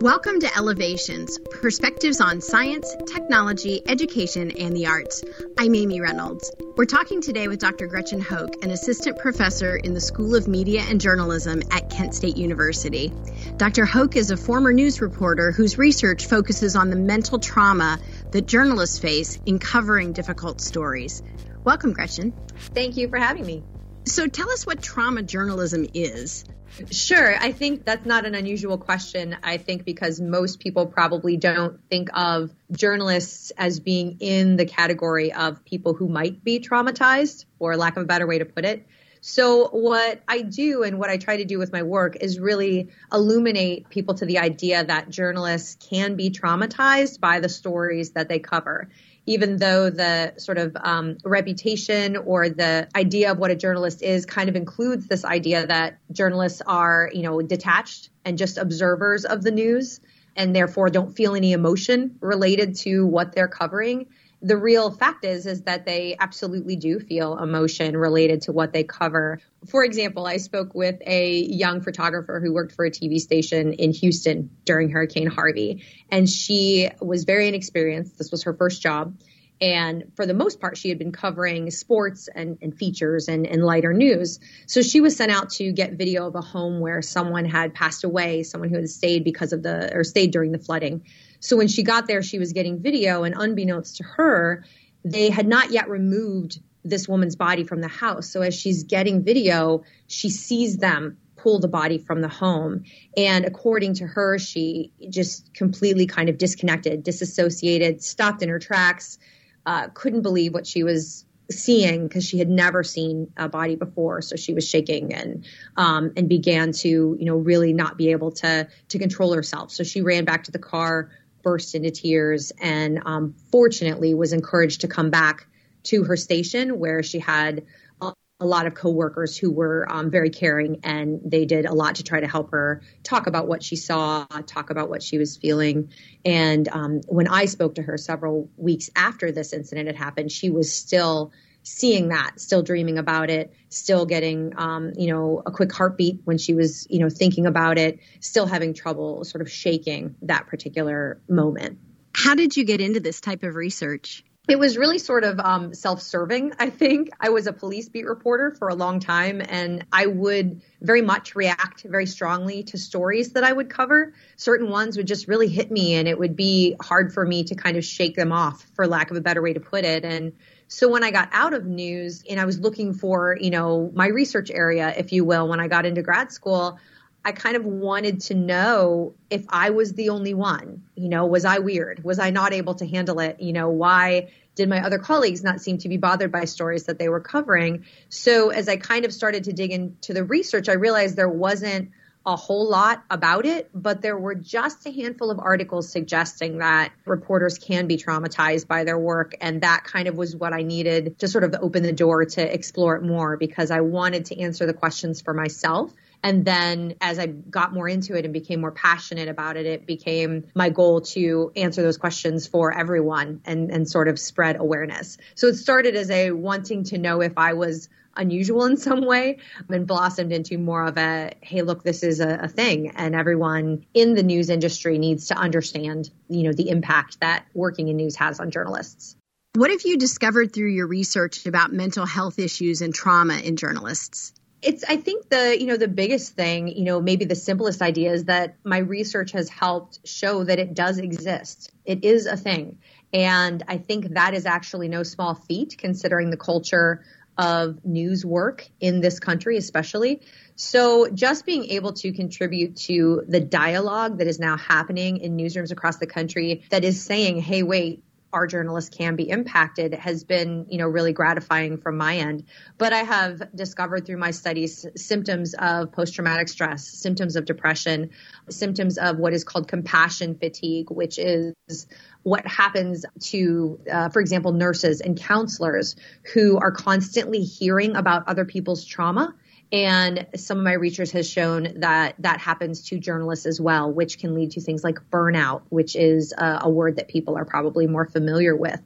Welcome to Elevations Perspectives on Science, Technology, Education, and the Arts. I'm Amy Reynolds. We're talking today with Dr. Gretchen Hoak, an assistant professor in the School of Media and Journalism at Kent State University. Dr. Hoak is a former news reporter whose research focuses on the mental trauma that journalists face in covering difficult stories. Welcome, Gretchen. Thank you for having me. So, tell us what trauma journalism is. Sure. I think that's not an unusual question. I think because most people probably don't think of journalists as being in the category of people who might be traumatized, for lack of a better way to put it. So, what I do and what I try to do with my work is really illuminate people to the idea that journalists can be traumatized by the stories that they cover even though the sort of um, reputation or the idea of what a journalist is kind of includes this idea that journalists are, you know, detached and just observers of the news and therefore don't feel any emotion related to what they're covering the real fact is is that they absolutely do feel emotion related to what they cover. For example, I spoke with a young photographer who worked for a TV station in Houston during Hurricane Harvey, and she was very inexperienced. This was her first job. And for the most part, she had been covering sports and, and features and, and, lighter news. So she was sent out to get video of a home where someone had passed away, someone who had stayed because of the, or stayed during the flooding. So when she got there, she was getting video, and unbeknownst to her, they had not yet removed this woman's body from the house. So as she's getting video, she sees them pull the body from the home. And according to her, she just completely kind of disconnected, disassociated, stopped in her tracks, uh, couldn't believe what she was seeing because she had never seen a body before so she was shaking and um, and began to you know really not be able to to control herself so she ran back to the car burst into tears and um, fortunately was encouraged to come back to her station where she had a, lot of coworkers who were um, very caring and they did a lot to try to help her talk about what she saw, talk about what she was feeling. And um, when I spoke to her several weeks after this incident had happened, she was still seeing that, still dreaming about it, still getting, um, you know, a quick heartbeat when she was, you know, thinking about it, still having trouble sort of shaking that particular moment. How did you get into this type of research? It was really sort of um, self serving, I think. I was a police beat reporter for a long time, and I would very much react very strongly to stories that I would cover. Certain ones would just really hit me, and it would be hard for me to kind of shake them off, for lack of a better way to put it. And so when I got out of news and I was looking for, you know, my research area, if you will, when I got into grad school, I kind of wanted to know if I was the only one. You know, was I weird? Was I not able to handle it? You know, why did my other colleagues not seem to be bothered by stories that they were covering? So as I kind of started to dig into the research, I realized there wasn't a whole lot about it, but there were just a handful of articles suggesting that reporters can be traumatized by their work. And that kind of was what I needed to sort of open the door to explore it more because I wanted to answer the questions for myself. And then as I got more into it and became more passionate about it, it became my goal to answer those questions for everyone and, and sort of spread awareness. So it started as a wanting to know if I was unusual in some way and blossomed into more of a hey look this is a, a, thing. And everyone in the news industry needs to understand you know the impact that working in news has on journalists. What have you discovered through your research about mental health issues and trauma in journalists? It's i think the you know the biggest thing you know maybe the simplest idea is that my research has helped show that it does exist. It is a thing. And i think that is actually no small feat considering the culture of news work in this country, especially. So just being able to contribute to the dialogue that is now happening in newsrooms across the country that is saying, hey, wait, our journalists can be impacted has been, you know, really gratifying from my end. But I have discovered through my studies symptoms of post-traumatic stress, symptoms of depression, symptoms of what is called compassion fatigue, which is what happens to, uh, for example, nurses and counselors who are constantly hearing about other people's trauma and some of my research has shown that that happens to journalists as well, which can lead to things like burnout, which is a, a word that people are probably more familiar with.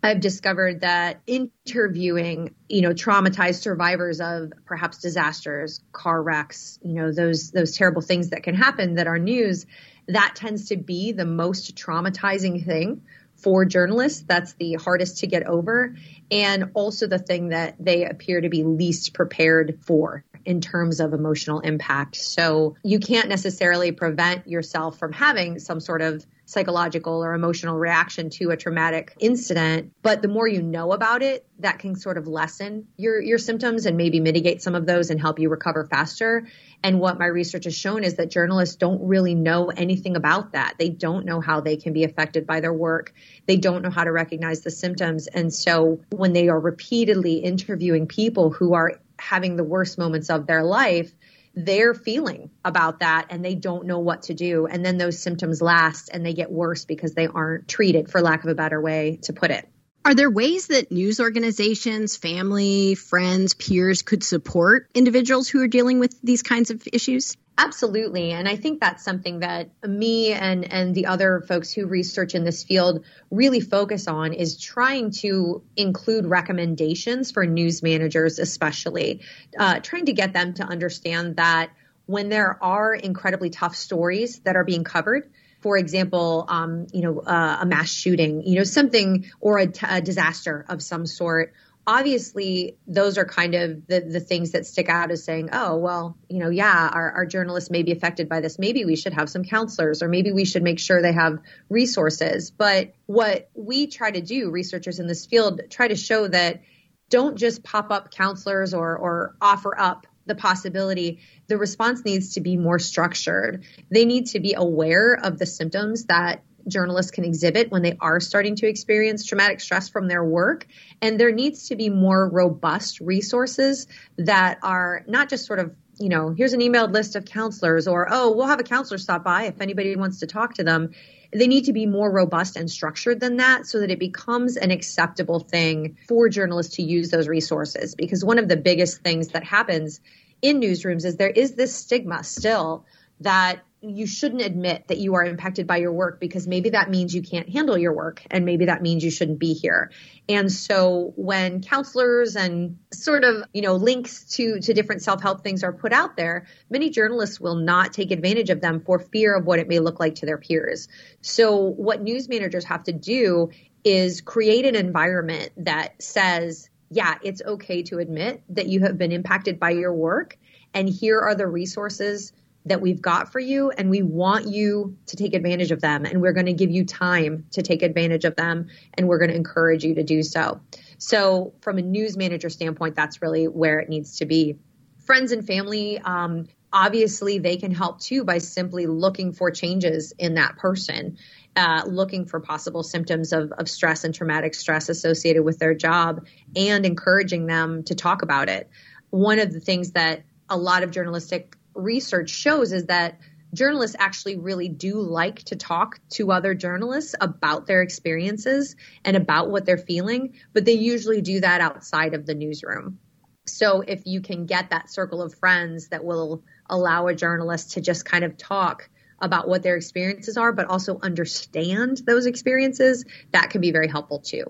I've discovered that interviewing, you know, traumatized survivors of perhaps disasters, car wrecks, you know, those those terrible things that can happen that are news, that tends to be the most traumatizing thing for journalists. That's the hardest to get over and also the thing that they appear to be least prepared for in terms of emotional impact. So you can't necessarily prevent yourself from having some sort of psychological or emotional reaction to a traumatic incident. But the more you know about it, that can sort of lessen your, your symptoms and maybe mitigate some of those and help you recover faster. And what my research has shown is that journalists don't really know anything about that. They don't know how they can be affected by their work. They don't know how to recognize the symptoms. And so when they are repeatedly interviewing people who are having the worst moments of their life, they're feeling about that and they don't know what to do. And then those symptoms last and they get worse because they aren't treated, for lack of a better way to put it. Are there ways that news organizations, family, friends, peers could support individuals who are dealing with these kinds of issues? Absolutely. And I think that's something that me and, and the other folks who research in this field really focus on is trying to include recommendations for news managers, especially uh, trying to get them to understand that when there are incredibly tough stories that are being covered, for example, um, you know, uh, a mass shooting, you know, something or a, t- a disaster of some sort, obviously those are kind of the, the things that stick out as saying, oh, well, you know, yeah, our, our journalists may be affected by this. Maybe we should have some counselors or maybe we should make sure they have resources. But what we try to do, researchers in this field, try to show that don't just pop up counselors or, or offer up the possibility, the response needs to be more structured. They need to be aware of the symptoms that journalists can exhibit when they are starting to experience traumatic stress from their work. And there needs to be more robust resources that are not just sort of you know, here's an emailed list of counselors, or oh, we'll have a counselor stop by if anybody wants to talk to them. They need to be more robust and structured than that so that it becomes an acceptable thing for journalists to use those resources. Because one of the biggest things that happens in newsrooms is there is this stigma still that you shouldn't admit that you are impacted by your work because maybe that means you can't handle your work and maybe that means you shouldn't be here. And so when counselors and sort of, you know, links to to different self-help things are put out there, many journalists will not take advantage of them for fear of what it may look like to their peers. So what news managers have to do is create an environment that says, yeah, it's okay to admit that you have been impacted by your work and here are the resources that we've got for you and we want you to take advantage of them and we're going to give you time to take advantage of them and we're going to encourage you to do so. So from a news manager standpoint, that's really where it needs to be. Friends and family, um, obviously they can help too by simply looking for changes in that person. Uh, looking for possible symptoms of, of stress and traumatic stress associated with their job and encouraging them to talk about it. One of the things that a lot of journalistic research shows is that journalists actually really do like to talk to other journalists about their experiences and about what they're feeling, but they usually do that outside of the newsroom. So if you can get that circle of friends that will allow a journalist to just kind of talk about what their experiences are, but also understand those experiences, that can be very helpful too.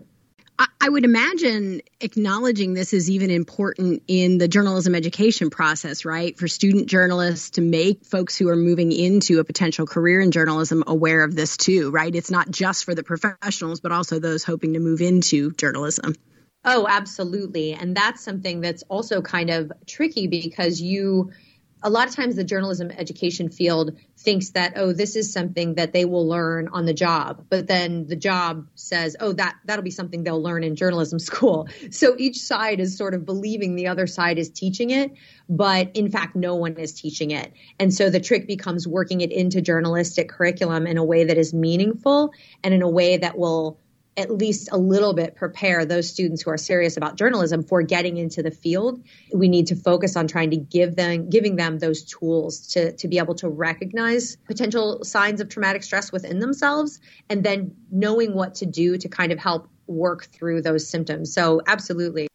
I would imagine acknowledging this is even important in the journalism education process, right? For student journalists to make folks who are moving into a potential career in journalism aware of this too, right? It's not just for the professionals, but also those hoping to move into journalism. Oh, absolutely. And that's something that's also kind of tricky because you a lot of times the journalism education field thinks that oh this is something that they will learn on the job. But then the job says oh that that'll be something they'll learn in journalism school. So each side is sort of believing the other side is teaching it but in fact no one is teaching it. And so the trick becomes working it into journalistic curriculum in a way that is meaningful and in a way that will at least a little bit prepare those students who are serious about journalism for getting into the field. We need to focus on trying to give them, giving them those tools to, to be able to recognize potential signs of traumatic stress within themselves and then knowing what to do to kind of help work through those symptoms. So absolutely,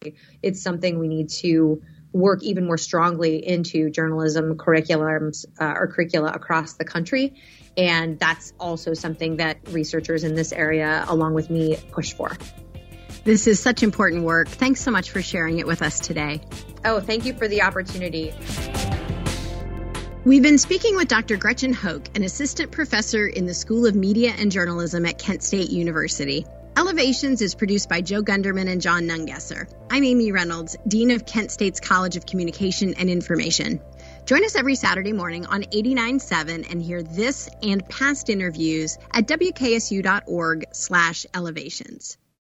it's something we need to work even more strongly into journalism curriculums uh, or curricula across the country and that's also something that researchers in this area, along with me, push for. This is such important work. Thanks so much for sharing it with us today. Oh, thank you for the opportunity. We've been speaking with Dr. Gretchen Hoak, an assistant professor in the School of Media and Journalism at Kent State University. Elevations is produced by Joe Gunderman and John Nungesser. I'm Amy Reynolds, Dean of Kent State's College of Communication and Information. Join us every Saturday morning on 89.7 and hear this and past interviews at wksu.org slash elevations.